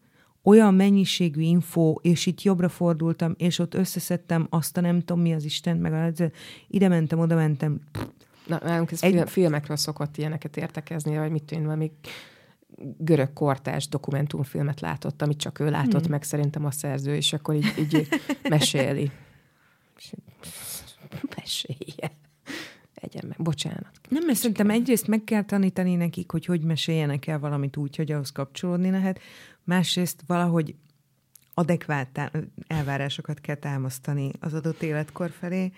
olyan mennyiségű info, és itt jobbra fordultam, és ott összeszedtem azt a nem tudom mi az Isten, meg az, ide mentem, oda mentem. Na, nálunk ez Egy... filmekről szokott ilyeneket értekezni, vagy mit tűnve, még görög kortás dokumentumfilmet látott, amit csak ő látott hmm. meg, szerintem a szerző, és akkor így, így meséli. Mesélje. Egyen meg. Bocsánat. Nem, mert szerintem egyrészt meg kell tanítani nekik, hogy hogy meséljenek el valamit úgy, hogy ahhoz kapcsolódni lehet másrészt valahogy adekvát elvárásokat kell támasztani az adott életkor felé,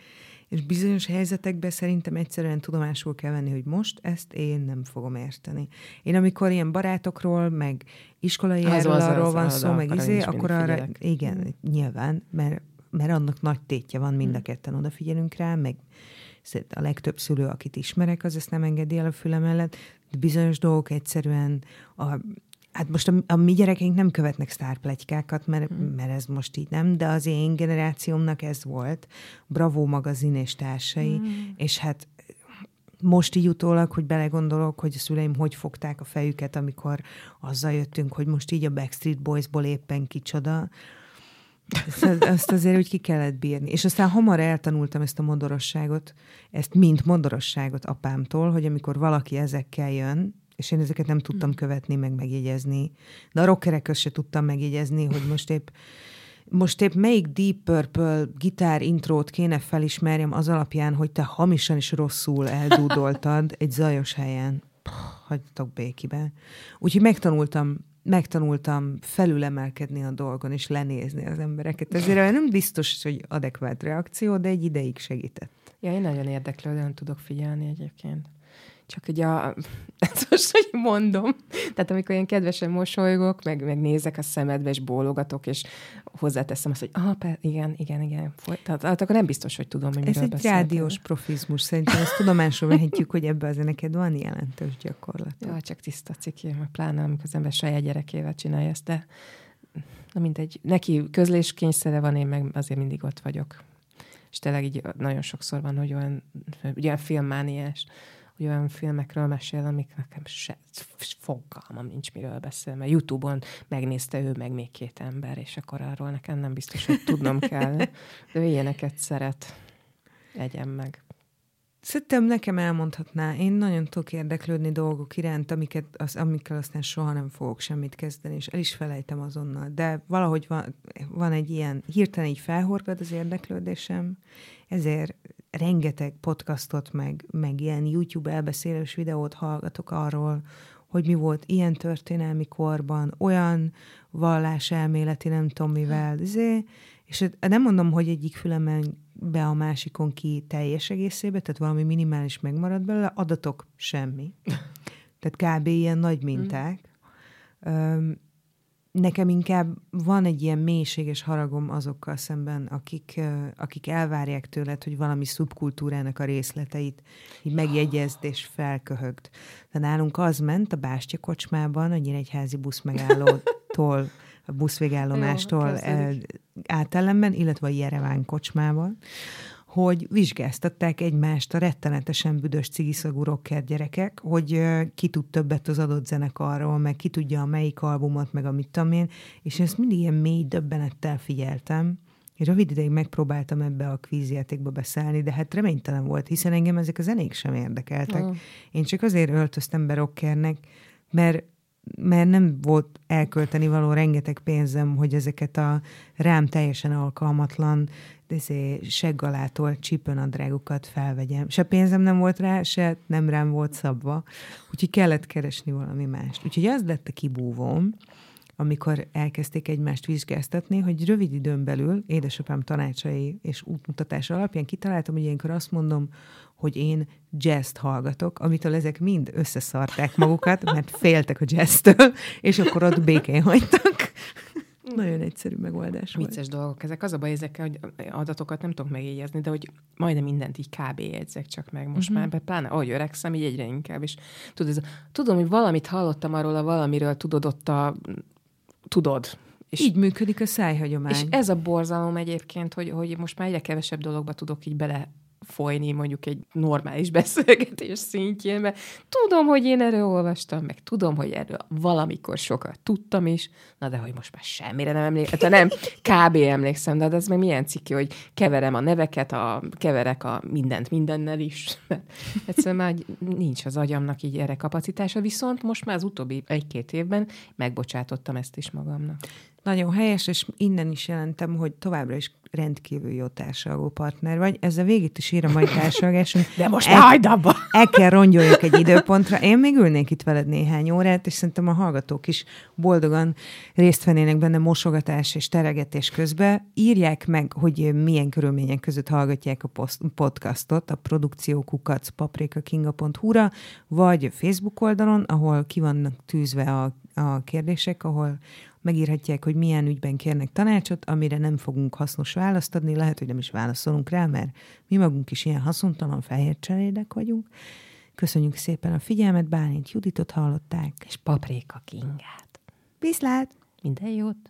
és bizonyos helyzetekben szerintem egyszerűen tudomásul kell venni, hogy most ezt én nem fogom érteni. Én amikor ilyen barátokról, meg iskolai járóról van az, szó, az, meg izé, akkor arra, figyelek. igen, mm. nyilván, mert, mert annak nagy tétje van, mind a mm. ketten odafigyelünk rá, meg a legtöbb szülő, akit ismerek, az ezt nem engedi el a füle mellett, bizonyos dolgok egyszerűen a Hát most a, a mi gyerekeink nem követnek sztárplegykákat, mert, hmm. mert ez most így nem, de az én generációmnak ez volt. Bravo magazin és társai, hmm. és hát most így utólag, hogy belegondolok, hogy a szüleim hogy fogták a fejüket, amikor azzal jöttünk, hogy most így a Backstreet Boysból éppen kicsoda, ezt, ezt azért úgy ki kellett bírni. És aztán hamar eltanultam ezt a modorosságot, ezt mint modorosságot apámtól, hogy amikor valaki ezekkel jön, és én ezeket nem tudtam hmm. követni, meg megjegyezni. De a rockerek se tudtam megjegyezni, hogy most épp most épp melyik Deep Purple gitár intrót kéne felismerjem az alapján, hogy te hamisan is rosszul eldúdoltad egy zajos helyen. Puh, hagytok békibe. Úgyhogy megtanultam megtanultam felülemelkedni a dolgon, és lenézni az embereket. Ezért nem biztos, hogy adekvát reakció, de egy ideig segített. Ja, én nagyon érdeklődően tudok figyelni egyébként. Csak ugye a, [laughs] ezt most hogy mondom, tehát amikor ilyen kedvesen mosolygok, meg, meg nézek a szemedbe, és bólogatok, és hozzáteszem azt, hogy ah, per, igen, igen, igen. Tehát, tehát akkor nem biztos, hogy tudom, hogy Ez egy beszéltem. rádiós profizmus, szerintem ezt tudomásul vehetjük, hogy ebbe az neked van jelentős gyakorlat. Ja, csak tiszta cikk, pláne amikor az ember saját gyerekével csinálja ezt, de na mindegy, neki közléskényszere van, én meg azért mindig ott vagyok. És tényleg így nagyon sokszor van, hogy olyan, olyan filmmániás, hogy olyan filmekről mesél, amik nekem se, fogalmam nincs, miről beszél, mert Youtube-on megnézte ő, meg még két ember, és akkor arról nekem nem biztos, hogy tudnom kell. De ő ilyeneket szeret. Egyen meg. Szerintem nekem elmondhatná, én nagyon tudok érdeklődni dolgok iránt, amiket, az, amikkel aztán soha nem fogok semmit kezdeni, és el is felejtem azonnal. De valahogy van, van egy ilyen, hirtelen így felhorgad az érdeklődésem, ezért rengeteg podcastot, meg, meg ilyen YouTube elbeszélős videót hallgatok arról, hogy mi volt ilyen történelmi korban, olyan valláselméleti, nem tudom mivel, zé, és nem mondom, hogy egyik fülemen be a másikon ki teljes egészébe, tehát valami minimális megmarad belőle, adatok semmi. [laughs] Tehát kb. ilyen nagy minták. Mm nekem inkább van egy ilyen mélységes haragom azokkal szemben, akik, akik elvárják tőled, hogy valami szubkultúrának a részleteit így megjegyezd és felköhögd. De nálunk az ment a Bástya kocsmában, a Nyíregyházi busz megállótól, a buszvégállomástól átellenben, illetve a Jereván kocsmában, hogy vizsgáztatták egymást a rettenetesen büdös cigiszagú rocker gyerekek, hogy ki tud többet az adott zenekarról, meg ki tudja a melyik albumot, meg amit tudom én, és ezt mindig ilyen mély döbbenettel figyeltem, és rövid ideig megpróbáltam ebbe a kvízjátékba beszállni, de hát reménytelen volt, hiszen engem ezek a zenék sem érdekeltek. Oh. Én csak azért öltöztem be rockernek, mert mert nem volt elkölteni való rengeteg pénzem, hogy ezeket a rám teljesen alkalmatlan izé, seggalától csípőnadrágokat felvegyem. Se pénzem nem volt rá, se nem rám volt szabva, úgyhogy kellett keresni valami mást. Úgyhogy az lett a kibúvóm, amikor elkezdték egymást vizsgáztatni, hogy rövid időn belül édesapám tanácsai és útmutatása alapján kitaláltam, hogy ilyenkor azt mondom, hogy én jazz hallgatok, amitől ezek mind összeszarták magukat, mert [laughs] féltek a jazztől, és akkor ott békén hagytak. Nagyon egyszerű megoldás Vicces volt. dolgok ezek. Az a baj ezekkel, hogy adatokat nem tudok megjegyezni, de hogy majdnem mindent így kb. jegyzek csak meg most uh-huh. már, pláne ahogy öregszem, így egyre inkább. És tudod, ez, tudom, hogy valamit hallottam arról a valamiről, tudod, ott a tudod. És, így működik a szájhagyomány. És ez a borzalom egyébként, hogy, hogy most már egyre kevesebb dologba tudok így bele folyni mondjuk egy normális [laughs] beszélgetés szintjén, mert tudom, hogy én erről olvastam, meg tudom, hogy erről valamikor sokat tudtam is, na de hogy most már semmire nem emlékszem, nem, [laughs] kb. emlékszem, de ez meg milyen ciki, hogy keverem a neveket, a, keverek a mindent mindennel is. [laughs] Egyszerűen már nincs az agyamnak így erre kapacitása, viszont most már az utóbbi egy-két évben megbocsátottam ezt is magamnak. Nagyon helyes, és innen is jelentem, hogy továbbra is rendkívül jó társadaló partner vagy. Ezzel végét is ír a mai társadalásunk. [laughs] De most el, hagyd abba! [laughs] El kell rongyoljak egy időpontra. Én még ülnék itt veled néhány órát, és szerintem a hallgatók is boldogan részt vennének benne mosogatás és teregetés közben. Írják meg, hogy milyen körülmények között hallgatják a podcastot a produkciókukac paprikakinga.hu-ra, vagy Facebook oldalon, ahol ki vannak tűzve a, a kérdések, ahol megírhatják, hogy milyen ügyben kérnek tanácsot, amire nem fogunk hasznos választ adni, lehet, hogy nem is válaszolunk rá, mert mi magunk is ilyen haszontalan fehér cserédek vagyunk. Köszönjük szépen a figyelmet, Bálint Juditot hallották. És Paprika Kingát. Viszlát! Minden jót!